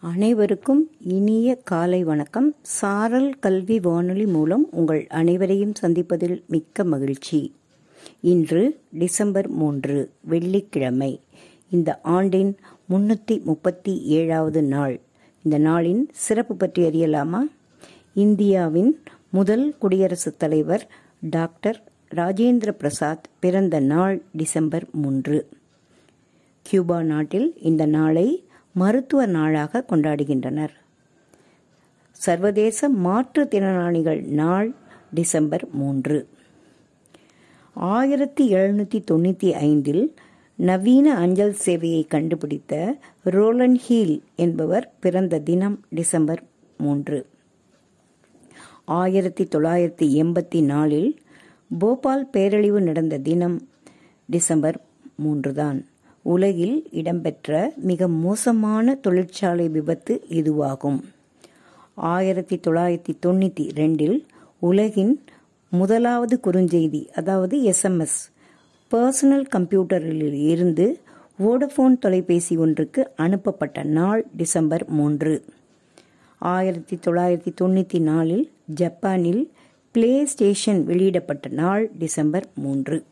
அனைவருக்கும் இனிய காலை வணக்கம். சாரல் கல்வி வானொலி மூலம் உங்கள் அனைவரையும் சந்திப்பதில் மிக்க மகிழ்ச்சி. இன்று டிசம்பர் மூன்று வெள்ளிக்கிழமை. இந்த ஆண்டின் முன்னூற்றி முப்பத்தி ஏழாவது நாள். இந்த நாளின் சிறப்பு பற்றி அறியலாமா? இந்தியாவின் முதல் குடியரசுத் தலைவர் டாக்டர் ராஜேந்திர பிரசாத் பிறந்த நாள் டிசம்பர் மூன்று. கியூபா நாட்டில் இந்த நாளை மருத்துவ நாளாக கொண்டாடுகின்றனர். சர்வதேச மாற்றுத்திறனாளிகள் நாள் டிசம்பர் மூன்று. ஆயிரத்தி எழுநூற்றி தொண்ணூற்றி ஐந்தில் நவீன அஞ்சல் சேவையை கண்டுபிடித்த ரோலன் ஹீல் என்பவர் பிறந்த தினம் டிசம்பர் மூன்று. ஆயிரத்தி தொள்ளாயிரத்தி எண்பத்தி நாலில் போபால் பேரழிவு நடந்த தினம் டிசம்பர் மூன்றுதான் உலகில் இடம்பெற்ற மிக மோசமான தொழிற்சாலை விபத்து இதுவாகும். ஆயிரத்தி தொள்ளாயிரத்தி தொண்ணூற்றி ரெண்டில் உலகின் முதலாவது குறுஞ்செய்தி அதாவது எஸ்எம்எஸ் பர்சனல் கம்ப்யூட்டரில் இருந்து வோடஃபோன் தொலைபேசி ஒன்றுக்கு அனுப்பப்பட்ட நாள் டிசம்பர் மூன்று. ஆயிரத்தி தொள்ளாயிரத்தி தொண்ணூற்றி நாலில் ஜப்பானில் பிளே ஸ்டேஷன் வெளியிடப்பட்ட நாள் டிசம்பர் மூன்று.